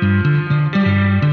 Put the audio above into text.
Música